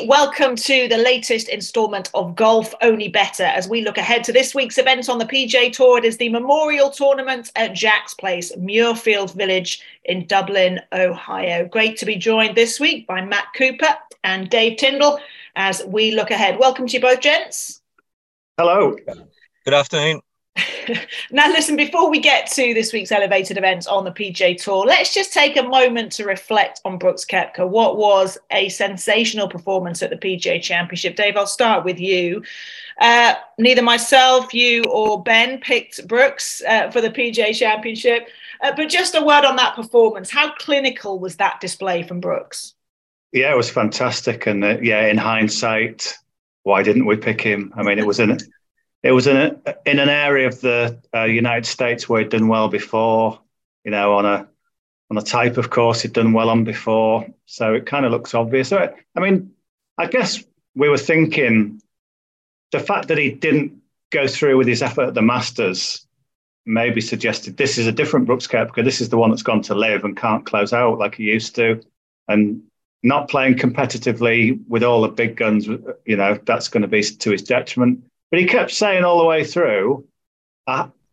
everybody. Welcome to the latest instalment of Golf Only Bettor as we look ahead to this week's event on the PGA Tour. It is the Memorial Tournament at Jack's Place, Muirfield Village in Dublin, Ohio. Great to be joined this week by Matt Cooper and Dave Tindall as we look ahead. Welcome to you both, gents. Hello. Good afternoon. now, listen, before we get to this week's elevated events on the PGA Tour, let's just take a moment to reflect on Brooks Koepka. What was a sensational performance at the PGA Championship? Dave, I'll start with you. Uh, neither myself, you, or Ben picked Brooks uh, for the PGA Championship, uh, but just a word on that performance. How clinical was that display from Brooks? Yeah, it was fantastic. And uh, yeah, in hindsight, why didn't we pick him? I mean, it was an it was in a, in an area of the uh, United States where he'd done well before, you know, on a on a type of course he'd done well on before. So it kind of looks obvious. So, I mean, I guess we were thinking the fact that he didn't go through with his effort at the Masters maybe suggested this is a different Brooks Koepka. This is the one that's gone to LIV and can't close out like he used to, and not playing competitively with all the big guns. You know, that's going to be to his detriment. But he kept saying all the way through,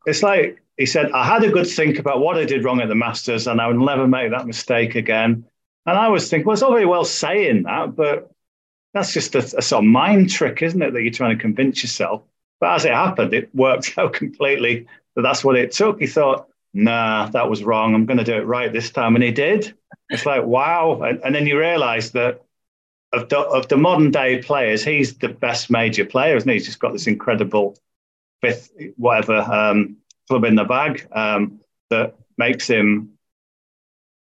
it's like he said, I had a good think about what I did wrong at the Masters and I would never make that mistake again. And I was thinking, well, it's all very well saying that, but that's just a, a sort of mind trick, isn't it, that you're trying to convince yourself? But as it happened, it worked out completely that that's what it took. He thought, nah, that was wrong. I'm going to do it right this time. And he did. It's like, wow. And, and then you realize that of the, of the modern day players, he's the best major player, isn't he? He's just got this incredible fifth, whatever, um, club in the bag um, that makes him,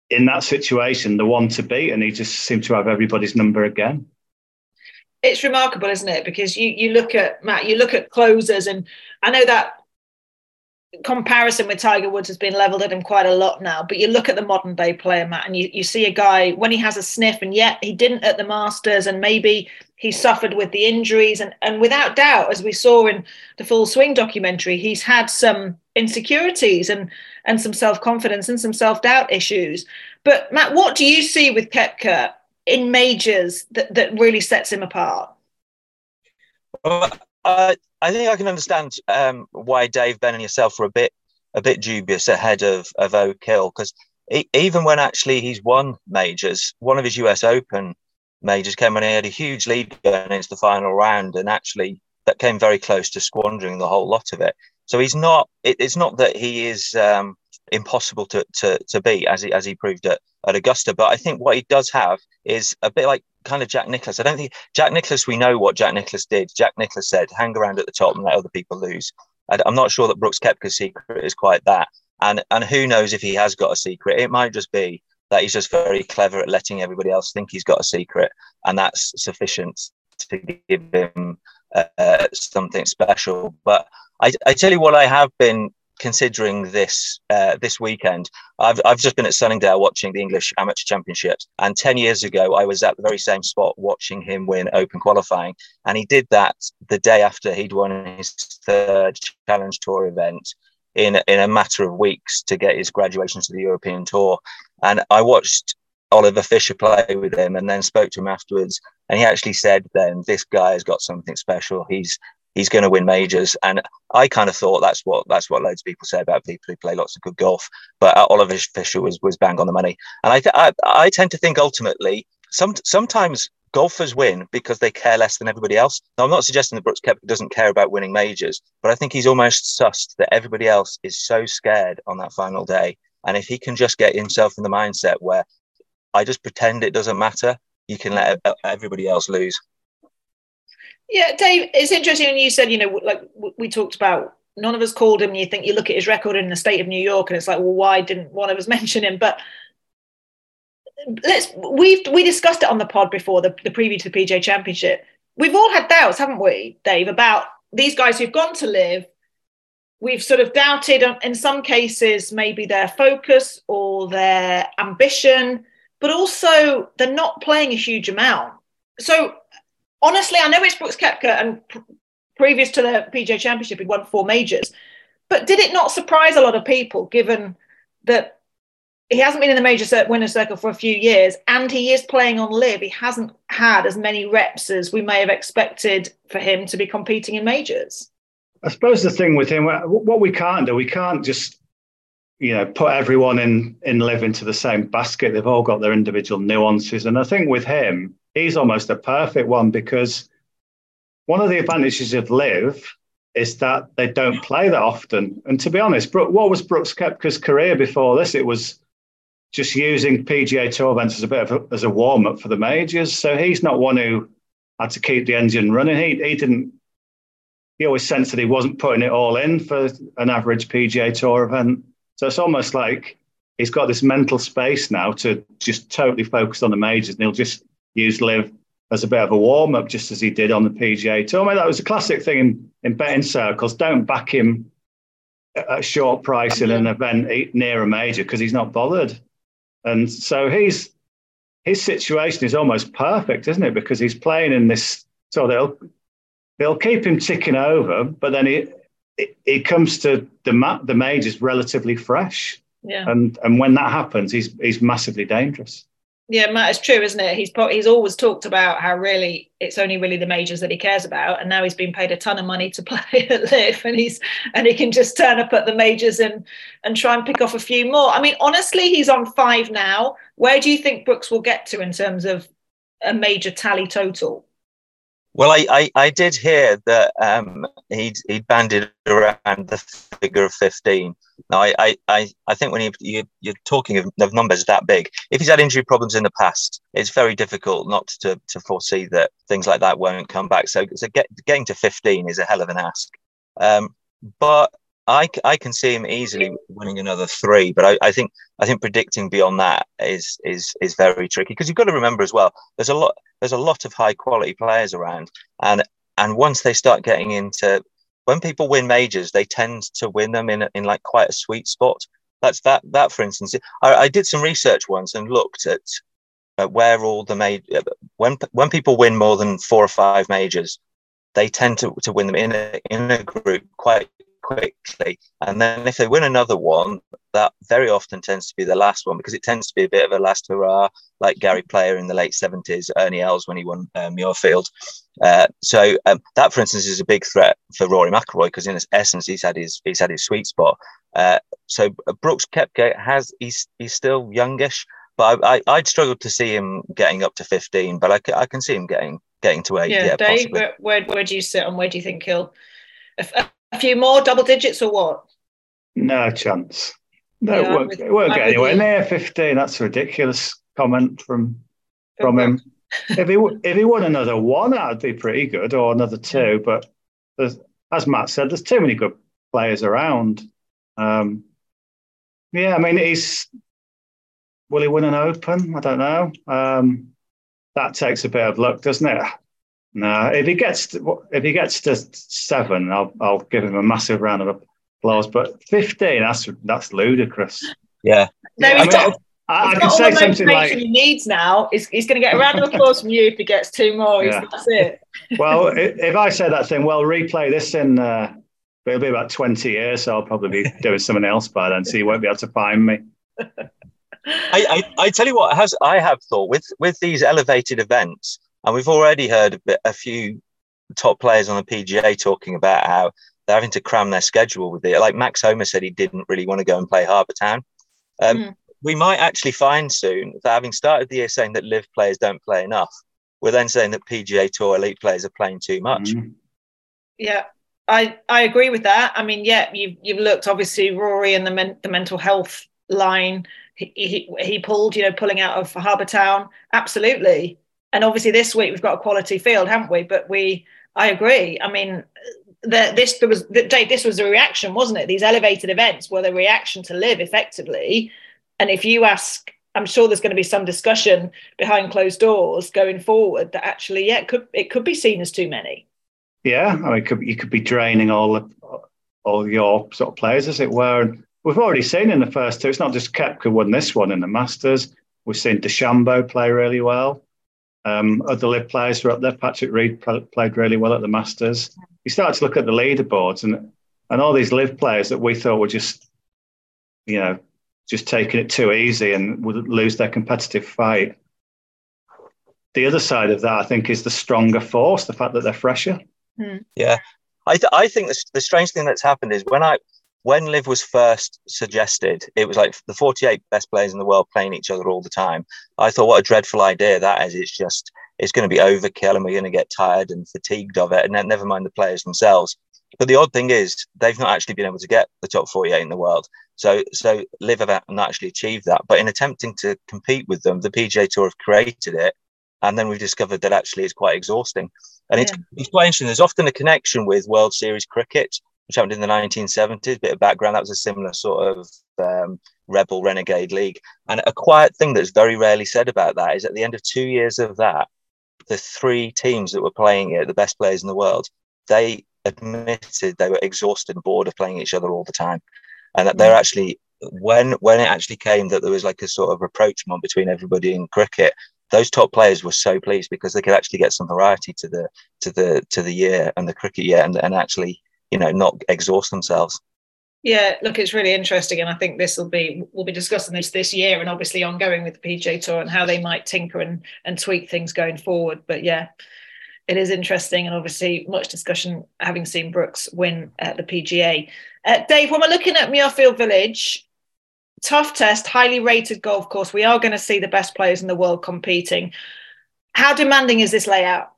in that situation, the one to beat. And he just seemed to have everybody's number again. It's remarkable, isn't it? Because you, you look at Matt, you look at closers, and I know that comparison with Tiger Woods has been leveled at him quite a lot now. But you look at the modern day player, Matt, and you, you see a guy when he has a sniff, and yet he didn't at the Masters, and maybe he suffered with the injuries. And, and without doubt, as we saw in the Full Swing documentary, he's had some insecurities and, and some self confidence and some self doubt issues. But Matt, what do you see with Koepka in majors that, that really sets him apart? Well, uh, I think I can understand um, why Dave Ben and yourself were a bit a bit dubious ahead of of Oak Hill because even when actually he's won majors, one of his US Open majors came when he had a huge lead going into the final round, and actually that came very close to squandering the whole lot of it. So he's not. It, it's not that he is um, impossible to, to to beat as he as he proved at, at Augusta, but I think what he does have is a bit like kind of Jack Nicklaus. I don't think Jack Nicklaus. We know what Jack Nicklaus did. Jack Nicklaus said, "Hang around at the top and let other people lose." I'm not sure that Brooks Koepka's secret is quite that. And and who knows if he has got a secret? It might just be that he's just very clever at letting everybody else think he's got a secret, and that's sufficient to give him uh, something special. But I, I tell you what, I have been considering this uh, this weekend. I've, I've just been at Sunningdale watching the English Amateur Championships, and ten years ago I was at the very same spot watching him win Open qualifying, and he did that the day after he'd won his third Challenge Tour event in in a matter of weeks to get his graduation to the European Tour, and I watched. Oliver Fisher play with him and then spoke to him afterwards. And he actually said, then this guy has got something special. He's he's going to win majors. And I kind of thought that's what that's what loads of people say about people who play lots of good golf. But uh, Oliver Fisher was was bang on the money. And I th- I, I tend to think ultimately some sometimes golfers win because they care less than everybody else. Now, I'm not suggesting that Brooks Koepka doesn't care about winning majors, but I think he's almost sussed that everybody else is so scared on that final day. And if he can just get himself in the mindset where I just pretend it doesn't matter, you can let everybody else lose. Yeah, Dave, it's interesting when you said, you know, like we talked about, none of us called him. You think you look at his record in the state of New York, and it's like, well, why didn't one of us mention him? But let's we've we discussed it on the pod before the, the preview to the PGA Championship. We've all had doubts, haven't we, Dave, about these guys who've gone to LIV. We've sort of doubted, um, in some cases, maybe their focus or their ambition, but also they're not playing a huge amount. So honestly, I know it's Brooks Koepka, and pr- previous to the PGA Championship, he'd won four majors. But did it not surprise a lot of people, given that he hasn't been in the major winner circle for a few years, and he is playing on LIV. He hasn't had as many reps as we may have expected for him to be competing in majors. I suppose the thing with him, what we can't do, we can't just you know put everyone in in LIV into the same basket. They've all got their individual nuances, and I think with him, he's almost a perfect one because one of the advantages of LIV is that they don't play that often. And to be honest, what was Brooks Koepka's career before this? It was just using PGA Tour events as a bit of a, as a warm up for the majors. So he's not one who had to keep the engine running. He he didn't. He always sensed that he wasn't putting it all in for an average PGA Tour event. So it's almost like he's got this mental space now to just totally focus on the majors, and he'll just use LIV as a bit of a warm up, just as he did on the PGA Tour. I mean, that was a classic thing in, in betting circles. Don't back him at a short price in an event near a major because he's not bothered. And so he's his situation is almost perfect, isn't it? Because he's playing in this, so they'll they'll keep him ticking over, but then he he comes to the the majors relatively fresh. Yeah. And and when that happens, he's he's massively dangerous. Yeah, Matt, it's true, isn't it? He's he's always talked about how really it's only really the majors that he cares about, and now he's been paid a ton of money to play at LIV, and he's and he can just turn up at the majors and and try and pick off a few more. I mean, honestly, he's on five now. Where do you think Brooks will get to in terms of a major tally total? Well, I, I, I did hear that um, he'd, he'd banded around the figure of 15. Now, I, I, I think when you, you, you're talking of, of numbers that big, if he's had injury problems in the past, it's very difficult not to, to foresee that things like that won't come back. So, so get, getting to 15 is a hell of an ask. Um, but I, I can see him easily winning another three, but I, I think I think predicting beyond that is is is very tricky because you've got to remember as well. There's a lot there's a lot of high quality players around, and and once they start getting into when people win majors, they tend to win them in in like quite a sweet spot. That's that that for instance. I, I did some research once and looked at, where all the made when when people win more than four or five majors, they tend to, to win them in a in a group quite quickly. And then if they win another one, that very often tends to be the last one because it tends to be a bit of a last hurrah, like Gary Player in the late 70s, Ernie Els when he won uh, Muirfield. Uh, so um, that, for instance, is a big threat for Rory McIlroy because in its essence he's had his he's had his sweet spot. Uh, so uh, Brooks Koepka has he's he's still youngish, but I, I would struggle to see him getting up to 15, but I, I can see him getting getting to eight. Yeah, yeah Dave, where, where, where do you sit and where do you think he'll? A few more double digits or what? No chance. No, yeah, it won't, it won't get anywhere near 15. That's a ridiculous comment from from him. if he if he won another one, that'd be pretty good, or another two. But as Matt said, there's too many good players around. Um, yeah, I mean, he's will he win an Open? I don't know. Um, that takes a bit of luck, doesn't it? No, if he gets to, if he gets to seven, I'll I'll give him a massive round of applause. But fifteen, that's that's ludicrous. Yeah. No, I, mean, I, I can say something like he needs now. He's, he's going to get a round of applause from you if he gets two more. Yeah. That's it. well, if I say that thing, well, replay this in. Uh, it'll be about twenty years, so I'll probably be doing something else by then, so you won't be able to find me. I, I, I tell you what, has I have thought with with these elevated events, and we've already heard a, bit, a few top players on the PGA talking about how they're having to cram their schedule with it. Like Max Homa said, he didn't really want to go and play Harbour Town. Um, mm. We might actually find soon that having started the year saying that LIV players don't play enough, we're then saying that PGA Tour elite players are playing too much. Mm. Yeah, I, I agree with that. I mean, yeah, you've you've looked obviously Rory and the men, the mental health line. He, he he pulled, you know, pulling out of Harbour Town. Absolutely, and obviously this week we've got a quality field, haven't we? But we, I agree. I mean, this there was the, this was a reaction, wasn't it? These elevated events were the reaction to LIV effectively. And if you ask, I'm sure there's going to be some discussion behind closed doors going forward that actually, yeah, it could it could be seen as too many. Yeah, I mean, could, you could be draining all all your sort of players, as it were. And we've already seen in the first two. It's not just Koepka won this one in the Masters. We've seen DeChambeau play really well. Um, other LIV players were up there. Patrick Reed played really well at the Masters. You start to look at the leaderboards and and all these LIV players that we thought were just, you know, just taking it too easy and would lose their competitive fight. the other side of that, I think, is the stronger force, the fact that they're fresher. Hmm. Yeah, I, th- I think the, the strange thing that's happened is when I when LIV was first suggested, it was like the 48 best players in the world playing each other all the time. I thought, what a dreadful idea that is. It's just, it's going to be overkill and we're going to get tired and fatigued of it. And then, never mind the players themselves. But the odd thing is, they've not actually been able to get the top 48 in the world. So, so LIV have not actually achieved that. But in attempting to compete with them, the PGA Tour have created it. And then we've discovered that actually it's quite exhausting. And yeah. it's, it's quite interesting. There's often a connection with World Series cricket which happened in the 1970s. Bit of background, that was a similar sort of um, rebel renegade league. And a quiet thing that's very rarely said about that is at the end of two years of that, the three teams that were playing it, the best players in the world, they admitted they were exhausted and bored of playing each other all the time, and that they're mm. actually when when it actually came that there was like a sort of rapprochement between everybody in cricket those top players were so pleased because they could actually get some variety to the to the to the year and the cricket year and, and actually you know not exhaust themselves. Yeah look it's really interesting and i think this will be we'll be discussing this this year and obviously ongoing with the pga tour and how they might tinker and and tweak things going forward. But yeah it is interesting and obviously much discussion having seen brooks win at the pga uh, dave when we're looking at muirfield village tough test highly rated golf course. We are going to see the best players in the world competing. How demanding is this layout?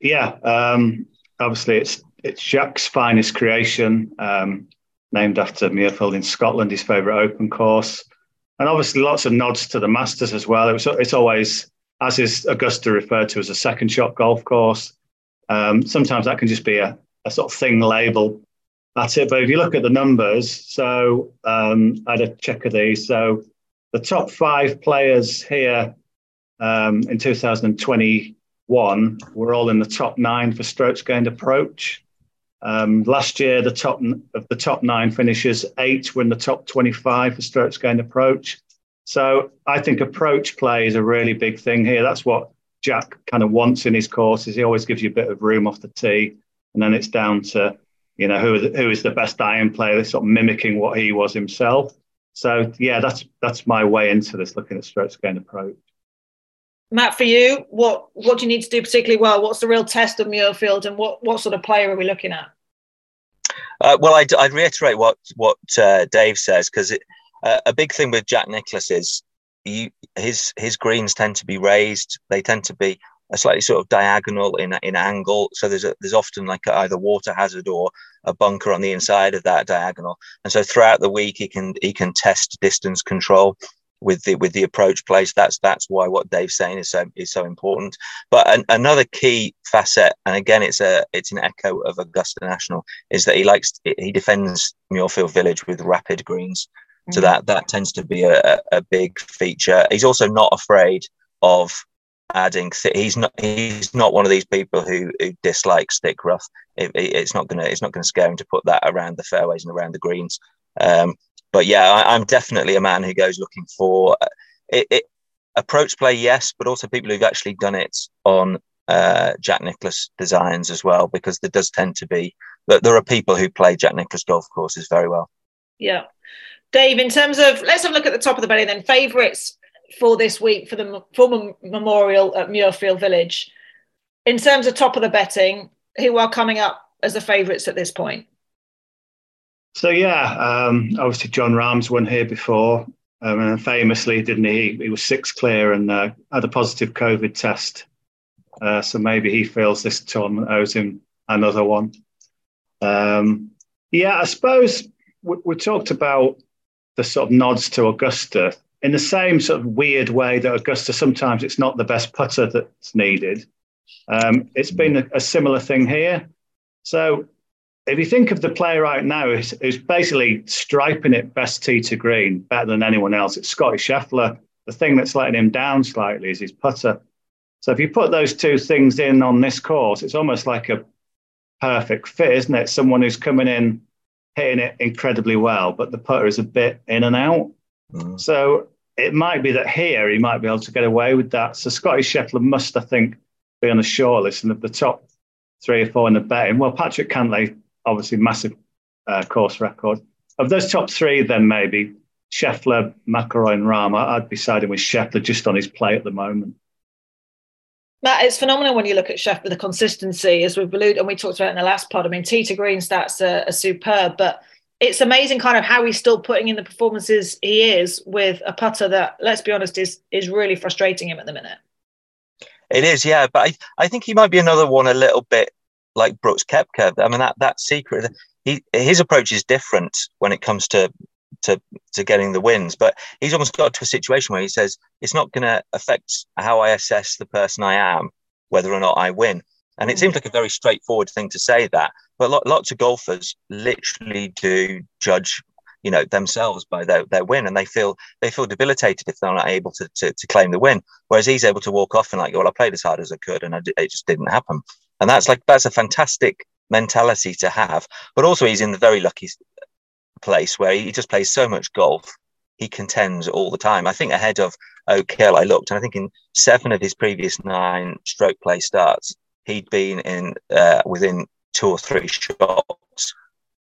Yeah um, obviously it's it's Jack's finest creation, um, named after Muirfield in Scotland, his favourite open course. And obviously lots of nods to the Masters as well. It was, it's always, as is Augusta referred to as a second shot golf course. Um, sometimes that can just be a, a, sort of thing label. That's it. But if you look at the numbers, so um, I had a check of these. So the top five players here um, in 2021 were all in the top nine for strokes gained approach. Um, last year, the top of the top nine finishes, eight were in the top 25 for strokes gained approach. So I think approach play is a really big thing here. That's what Jack kind of wants in his courses. He always gives you a bit of room off the tee, and then it's down to you know who is the best iron player, sort of mimicking what he was himself. So yeah, that's that's my way into this, looking at strokes gained approach. Matt, for you, what what do you need to do particularly well? What's the real test of Muirfield, and what what sort of player are we looking at? Uh, well, I'd, I'd, reiterate what what uh, Dave says because uh, a big thing with Jack Nicklaus is his his greens tend to be raised. They tend to be a slightly sort of diagonal in in angle. So there's a, there's often like either water hazard or a bunker on the inside of that diagonal. And so throughout the week, he can he can test distance control with the with the approach place. That's that's why what Dave's saying is so is so important. But an, another key facet, and again, it's a it's an echo of Augusta National, is that he likes he defends Muirfield Village with rapid greens. Mm-hmm. So mm. that that tends to be a, a big feature. He's also not afraid of adding. Th- he's not he's not one of these people who, who dislikes thick rough. It, it, it's not gonna it's not gonna scare him to put that around the fairways and around the greens. Um, but yeah, I, am definitely a man who goes looking for uh, it, it, approach play, yes, but also people who've actually done it on uh, Jack Nicklaus designs as well, because there does tend to be that there are people who play Jack Nicklaus golf courses very well. Yeah, Dave. In terms of let's have a look at the top of the belly then. Favourites for this week for the former memorial at Muirfield Village. In terms of top of the betting, who are coming up as the favourites at this point? So yeah, um, obviously Jon Rahm's won here before, um, and famously, didn't he? He was six clear and uh, had a positive COVID test. Uh, so maybe he feels this tournament owes him another one. Um, yeah, I suppose we, we, talked about the sort of nods to Augusta in the same sort of weird way that Augusta sometimes it's not the best putter that's needed. Um, it's been a, a similar thing here. So if you think of the player right now who's, who's, basically striping it best tee to green better than anyone else, it's Scotty Scheffler. The thing that's letting him down slightly is his putter. So if you put those two things in on this course, it's almost like a perfect fit, isn't it? Someone who's coming in, hitting it incredibly well, but the putter is a bit in and out. Mm. So it might be that here he might be able to get away with that. So Scotty Scheffler must, I think, be on the shortlist and of the top three or four in the betting. Well, Patrick Cantlay obviously massive uh, course record. Of those top three, then maybe Scheffler, McIlroy, and Rahm. I'd be siding with Scheffler just on his play at the moment. Matt, it's phenomenal when you look at Chef with the consistency, as we've alluded and we talked about in the last pod. I mean, tee to green stats are, are superb, but it's amazing kind of how he's still putting in the performances he is with a putter that, let's be honest, is is really frustrating him at the minute. It is, yeah, but I, I think he might be another one a little bit like Brooks Koepka. I mean, that that secret, he his approach is different when it comes to to to getting the wins, but he's almost got to a situation where he says it's not going to affect how I assess the person I am, whether or not I win. And it mm. seems like a very straightforward thing to say that, but lots of golfers literally do judge, you know, themselves by their, their win, and they feel they feel debilitated if they're not able to, to, to claim the win. Whereas he's able to walk off and like, well, I played as hard as I could, and I, it just didn't happen. And that's like that's a fantastic mentality to have. But also, he's in the very lucky place where he just plays so much golf. He contends all the time. I think ahead of Oak Hill, I looked, and I think in seven of his previous nine stroke play starts, he'd been in uh, within two or three shots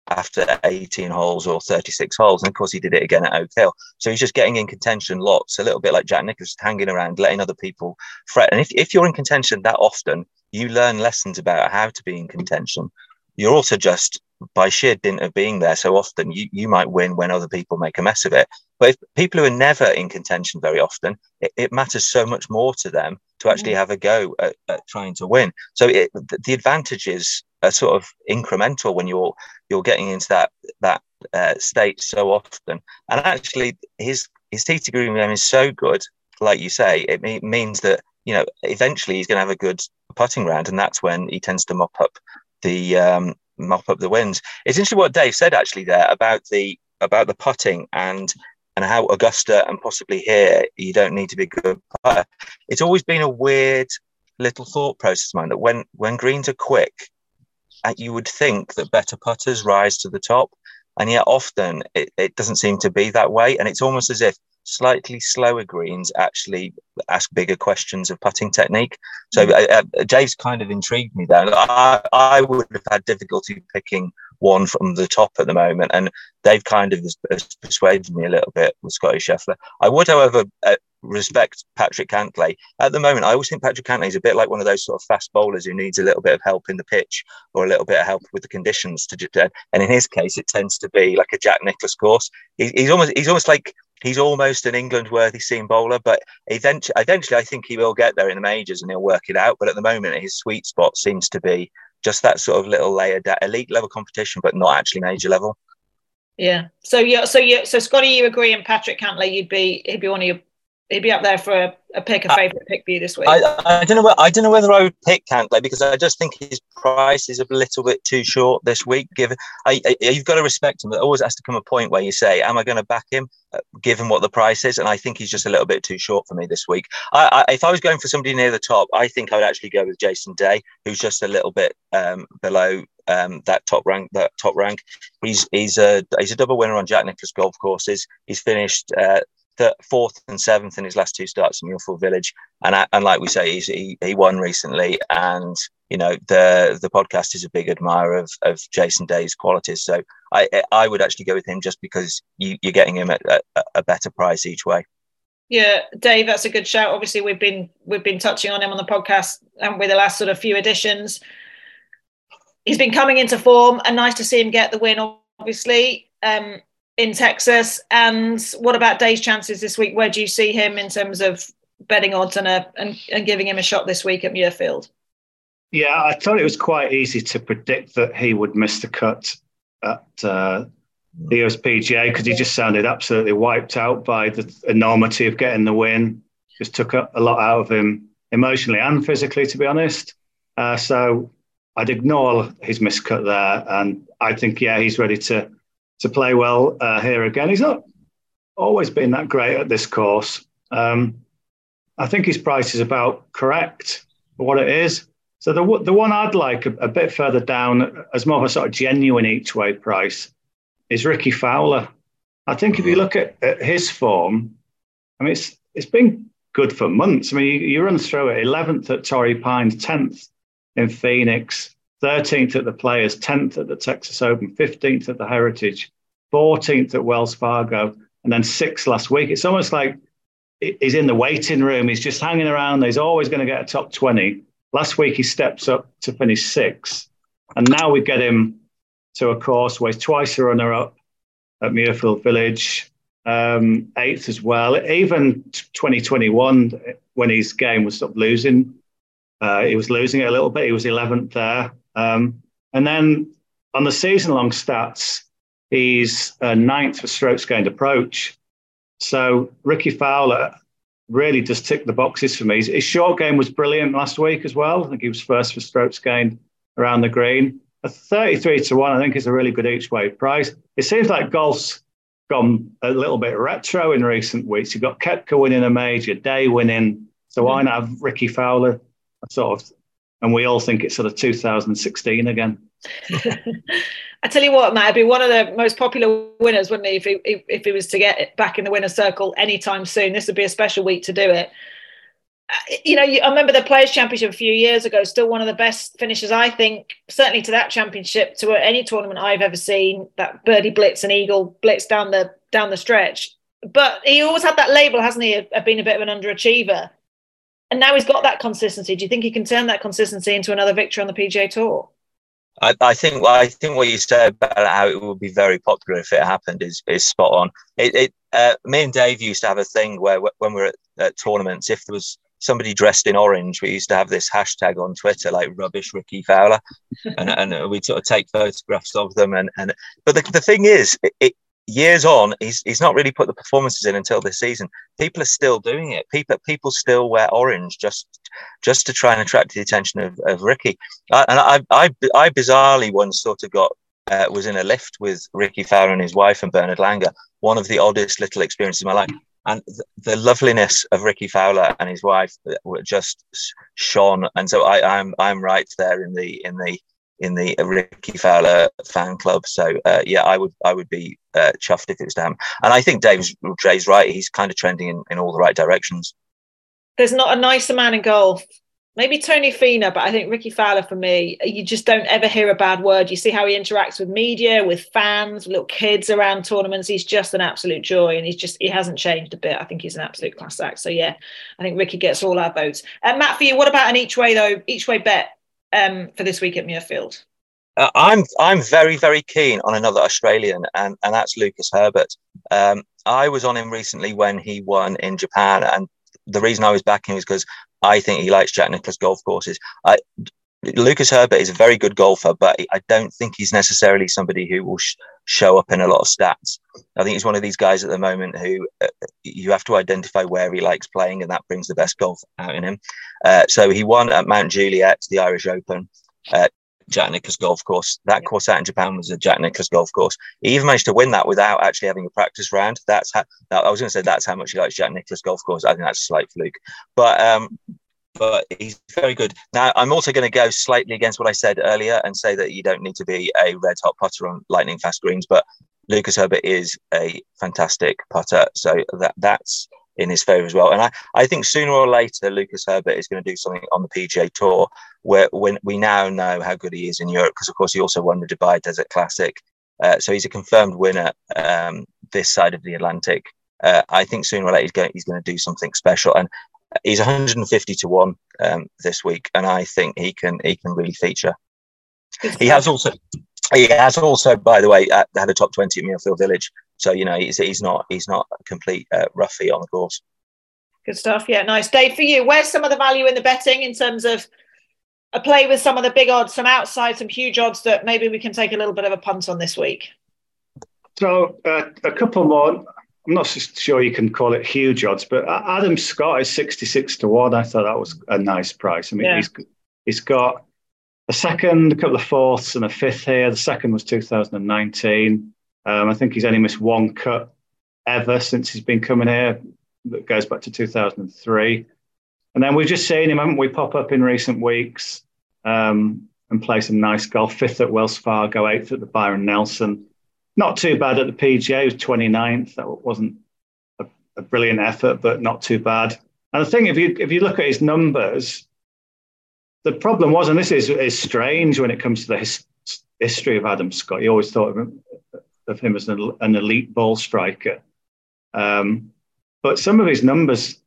after 18 holes or 36 holes. And of course, he did it again at Oak Hill. So he's just getting in contention lots, a little bit like Jack Nicklaus, hanging around, letting other people fret. And if, if you're in contention that often, you learn lessons about how to be in contention. You're also just by sheer dint of being there so often, you, you might win when other people make a mess of it. But if people who are never in contention very often, it, it matters so much more to them to actually mm. have a go at, at trying to win. So it, the advantages are sort of incremental when you're you're getting into that that uh, state so often. And actually, his his to green game is so good, like you say, it, means that you know eventually he's going to have a good putting round, and that's when he tends to mop up the um, mop up the wins. It's interesting what Dave said actually there about the about the putting and and how Augusta and possibly here you don't need to be a good putter. It's always been a weird little thought process of mine that when when greens are quick, you would think that better putters rise to the top, and yet often it, it doesn't seem to be that way. And it's almost as if slightly slower greens actually ask bigger questions of putting technique. So mm. uh, uh, Dave's kind of intrigued me there. I, I would have had difficulty picking one from the top at the moment, and Dave kind of has, has persuaded me a little bit with Scotty Scheffler. I would, however, uh, respect Patrick Cantlay. At the moment, I always think Patrick Cantlay is a bit like one of those sort of fast bowlers who needs a little bit of help in the pitch or a little bit of help with the conditions. To do, and in his case, it tends to be like a Jack Nicklaus course. He, he's almost he's almost like he's almost an England worthy seam bowler, but eventually, eventually, I think he will get there in the majors and he'll work it out. But at the moment, his sweet spot seems to be just that sort of little layer, elite level competition, but not actually major level. Yeah. So yeah. So yeah. So Scotty, you agree, and Patrick Cantlay, you'd be he'd be one of your he'd be up there for a, a pick, a favourite pick for you this week. I, I, don't know. I don't know whether I would pick Cantlay because I just think his price is a little bit too short this week. Given I, I, you've got to respect him, there always has to come a point where you say, "Am I going to back him?" Uh, given what the price is, and I think he's just a little bit too short for me this week. I, if I was going for somebody near the top, I think I would actually go with Jason Day, who's just a little bit um, below um, that top rank. That top rank. He's he's a he's a double winner on Jack Nicklaus golf courses. He's finished uh, th- fourth and seventh in his last two starts in Muirfield Village, and and like we say, he he won recently, and you know the the podcast is a big admirer of of Jason Day's qualities. So I I would actually go with him just because you, you're getting him at a, a better price each way. Yeah, Dave, that's a good shout. Obviously, we've been we've been touching on him on the podcast and with the last sort of few editions. He's been coming into form, and nice to see him get the win. Obviously, um, in Texas. And what about Day's chances this week? Where do you see him in terms of betting odds and, a, and, and giving him a shot this week at Muirfield? Yeah, I thought it was quite easy to predict that he would miss the cut at uh, the USPGA because he just sounded absolutely wiped out by the enormity of getting the win. Just took a, a lot out of him emotionally and physically, to be honest. Uh, so I'd ignore his miscut there, and I think yeah, he's ready to to play well uh, here again. He's not always been that great at this course. Um, I think his price is about correct for what it is. So the the one I'd like a, a, bit further down as more of a sort of genuine each way price is Rickie Fowler. I think if you look at, at his form, I mean it's it's been good for months. I mean you, you run through it: eleventh at Torrey Pines, tenth in Phoenix, 13th at the Players, 10th at the Texas Open, 15th at the Heritage, 14th at Wells Fargo, and then sixth last week. It's almost like he's in the waiting room. He's just hanging around. He's always going to get a top 20. Last week, he steps up to finish sixth. And now we get him to a course where he's twice a runner up at Muirfield Village, um, eighth as well. Even 2021, when his game was sort of losing, uh, he was losing it a little bit. He was 11th there. Um, and then on the season long stats, he's uh, ninth for strokes gained approach. So Rickie Fowler really just ticked the boxes for me. His, short game was brilliant last week as well. I think he was first for strokes gained around the green. A 33 to 1, I think, is a really good each way price. It seems like golf's gone a little bit retro in recent weeks. You've got Koepka winning a major, Day winning. So why not have Rickie Fowler sort of, and we all think it's sort of 2016 again. I tell you what, Matt, it'd be one of the most popular winners, wouldn't he? If he if, he was to get back in the winner's circle anytime soon, this would be a special week to do it. Uh, you know, I remember the Players Championship a few years ago. Still one of the best finishes, I think, certainly to that championship, to any tournament I've ever seen. That birdie blitz and eagle blitz down the down the stretch. But he always had that label, hasn't he, of being a bit of an underachiever. And now he's got that consistency. Do you think he can turn that consistency into another victory on the PGA Tour? I, I, think well, I think what you said about how it would be very popular if it happened is is spot on. It, it uh, me and Dave used to have a thing where when we were at, at, tournaments, if there was somebody dressed in orange, we used to have this hashtag on Twitter like "rubbish Rickie Fowler," and and we sort of take photographs of them. And and but the, the thing is, it, years on, he's he's not really put the performances in until this season. People are still doing it. People people still wear orange just just to try and attract the attention of, of Rickie. I, and I, I I bizarrely once sort of got uh, was in a lift with Rickie Fowler and his wife and Bernard Langer. One of the oddest little experiences of my life. And th- the loveliness of Rickie Fowler and his wife were just shone. And so I, I'm I'm right there in the in the in the Rickie Fowler fan club. So uh, yeah, I would I would be uh, chuffed if it was them. And I think Dave's Jay's right. He's kind of trending in, in all the right directions. There's not a nicer man in golf. Maybe Tony Finau, but I think Rickie Fowler for me, you just don't ever hear a bad word. You see how he interacts with media, with fans, little kids around tournaments. He's just an absolute joy, and he's just he hasn't changed a bit. I think he's an absolute class act. So yeah, I think Rickie gets all our votes. Uh, Matt, for you, what about an each way though? Each way bet um, for this week at Muirfield? Uh, I'm I'm very very keen on another Australian, and and that's Lucas Herbert. Um, I was on him recently when he won in Japan, and the reason I was backing him is because I think he likes Jack Nicklaus golf courses. I, Lucas Herbert is a very good golfer, but I don't think he's necessarily somebody who will sh- show up in a lot of stats. I think he's one of these guys at the moment who uh, you have to identify where he likes playing, and that brings the best golf out in him. Uh, so he won at Mount Juliet, the Irish Open. Uh, Jack Nicklaus golf course. That course out in Japan was a Jack Nicklaus golf course. He even managed to win that without actually having a practice round. That's how I was going to say that's how much he likes Jack Nicklaus golf course. I think that's a slight fluke, but um, but he's very good. Now, I'm also going to go slightly against what I said earlier and say that you don't need to be a red hot putter on lightning fast greens, but Lucas Herbert is a fantastic putter, so that that's in his favour as well. And I, I think sooner or later, Lucas Herbert is going to do something on the PGA Tour where when we now know how good he is in Europe, because of course he also won the Dubai Desert Classic. Uh, so he's a confirmed winner um, this side of the Atlantic. Uh, I think sooner or later he's going, he's going to do something special. And he's 150 to one um, this week, and I think he can he can really feature. He has also he has also, by the way, uh, had a top 20 at Muirfield Village. So you know he's he's not he's not a complete uh, roughie on the course. Good stuff. Yeah, nice. Dave, for you, where's some of the value in the betting in terms of a play with some of the big odds, some outside, some huge odds that maybe we can take a little bit of a punt on this week? So uh, a couple more. I'm not sure you can call it huge odds, but Adam Scott is 66 to 1. I thought that was a nice price. I mean, yeah. he's, he's got a second, a couple of fourths, and a fifth here. The second was 2019. Um, I think he's only missed one cut ever since he's been coming here. That goes back to 2003. And then we've just seen him, haven't we, pop up in recent weeks um, and play some nice golf. Fifth at Wells Fargo, eighth at the Byron Nelson not too bad at the PGA. He was 29th. That wasn't a, a, brilliant effort, but not too bad. And the thing, if you if you look at his numbers, the problem was, and this is is strange when it comes to the his, history of Adam Scott. You always thought of him, of him as an, an elite ball striker. Um, but some of his numbers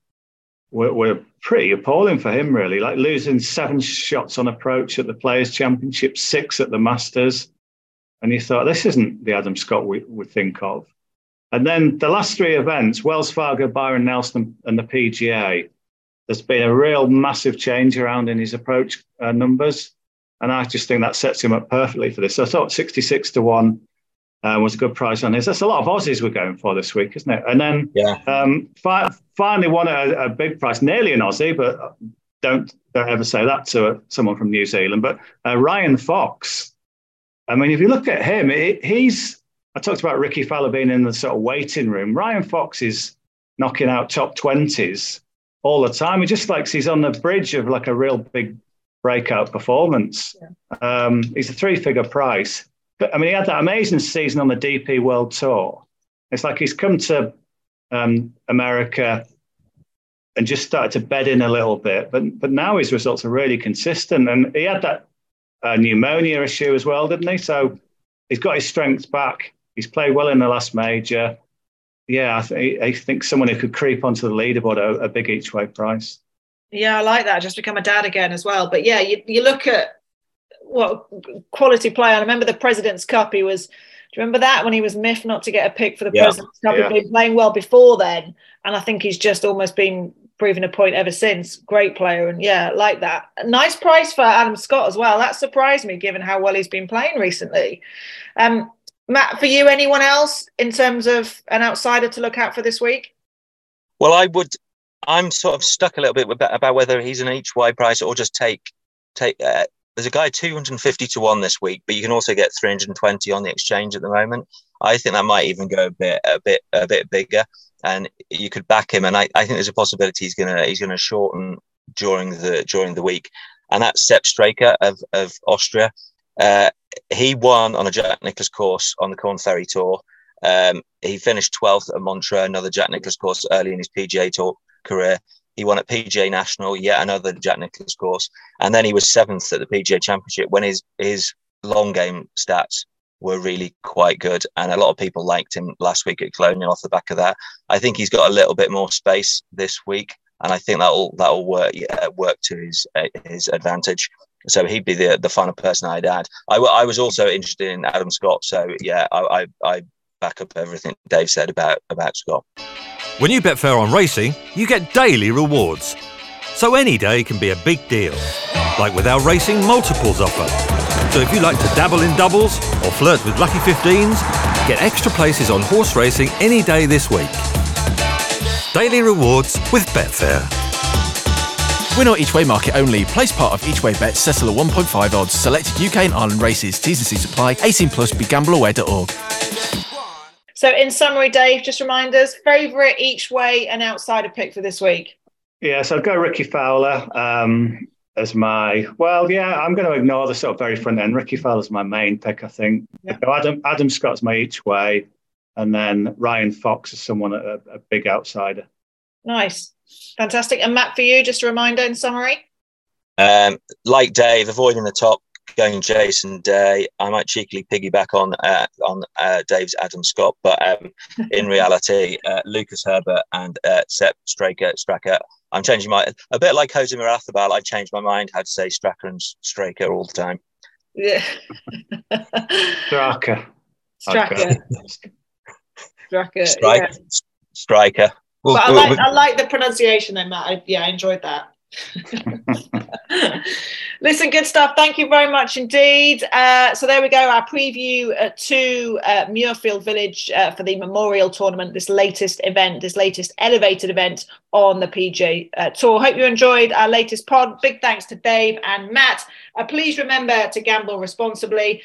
were, were pretty appalling for him, really. Like losing seven shots on approach at the Players' Championship, six at the Masters. And you thought, this isn't the Adam Scott we, we think of. And then the last three events, Wells Fargo, Byron Nelson, and the PGA, there's been a real massive change around in his approach uh, numbers. And I just think that sets him up perfectly for this. So I thought 66 to 1 uh, was a good price on his. That's a lot of Aussies we're going for this week, isn't it? And then yeah. um, fi- finally won a, a, big price, nearly an Aussie, but don't, don't ever say that to someone from New Zealand. But uh, Ryan Fox, I mean, if you look at him, it, he's, I talked about Ricky Fowler being in the sort of waiting room. Ryan Fox is knocking out top 20s all the time. He just likes he's on the bridge of like a real big breakout performance. Yeah. Um, he's a three figure price. But I mean, he had that amazing season on the DP World Tour. It's like he's come to um, America and just started to bed in a little bit. But but now his results are really consistent. And he had that uh, pneumonia issue as well, didn't he? So he's got his strength back. He's played well in the last major. Yeah, I, th- I think someone who could creep onto the leaderboard a, a big each way price. Yeah, I like that. Just become a dad again as well. But yeah, you, you look at what quality player. I remember the President's Cup. He was. Do you remember that when he was miffed not to get a pick for the yeah, President's Cup? Yeah. He'd been playing well before then, and I think he's just almost been proving a point ever since. Great player, and yeah, like that. Nice price for Adam Scott as well. That surprised me, given how well he's been playing recently. Um, Matt, for you, anyone else in terms of an outsider to look out for this week? Well, I would. I'm sort of stuck a little bit about whether he's an each way price or just take take uh, there's a guy 250 to one this week, but you can also get 320 on the exchange at the moment. I think that might even go a bit, a bit, a bit bigger, and you could back him. And I, I think there's a possibility he's gonna he's gonna shorten during the during the week. And that's Sepp Straka of of Austria. Uh, he won on a Jack Nicklaus course on the Corn Ferry Tour. Um, he finished 12th at Montreux, another Jack Nicklaus course early in his PGA Tour career. He won at PGA National, yet another Jack Nicklaus course, and then he was seventh at the PGA Championship when his his long game stats were really quite good, and a lot of people liked him last week at Colonial off the back of that. I think he's got a little bit more space this week, and I think that'll that'll work yeah, work to his his advantage. So he'd be the the final person I'd add. I, I was also interested in Adam Scott, so yeah, I, I, I back up everything Dave said about about Scott. When you Betfair on racing, you get daily rewards. So any day can be a big deal, like with our racing multiples offer. So if you like to dabble in doubles or flirt with lucky 15s, get extra places on horse racing any day this week. Daily rewards with Betfair. We're each way market only. Place part of each way bet. settle at 1.5 odds. Selected UK and Ireland races. T's and C's apply. 18 plus. BeGambleAware.org. So, in summary, Dave, just remind us favourite each way and outsider pick for this week. Yeah, so I'd go Rickie Fowler um, as my well. Yeah, I'm going to ignore the sort of very front end. Rickie Fowler's my main pick, I think. Yeah. Adam Adam Scott's my each way, and then Ryan Fox is someone a, a big outsider. Nice, fantastic. And Matt, for you, just a reminder in summary. Um, like Dave, avoiding the top going Jason Day. I might cheekily piggyback on uh, on uh, Dave's Adam Scott, but um, in reality, uh, Lucas Herbert and uh, Sepp Straka, Straker. I'm changing my a bit like Jose Maria Olazabal. I changed my mind how to say Straker and Straker all the time. Yeah, Straker. Straker. Straker. Striker. Yeah. Striker. But I like, I like the pronunciation, then, Matt. I, yeah, I enjoyed that. Listen, good stuff. Thank you very much indeed. Uh, so there we go. Our preview uh, to uh, Muirfield Village uh, for the Memorial Tournament. This latest event, this latest elevated event on the PGA uh, Tour. Hope you enjoyed our latest pod. Big thanks to Dave and Matt. Uh, please remember to gamble responsibly.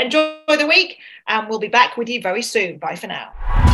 enjoy the week, and we'll be back with you very soon. Bye for now.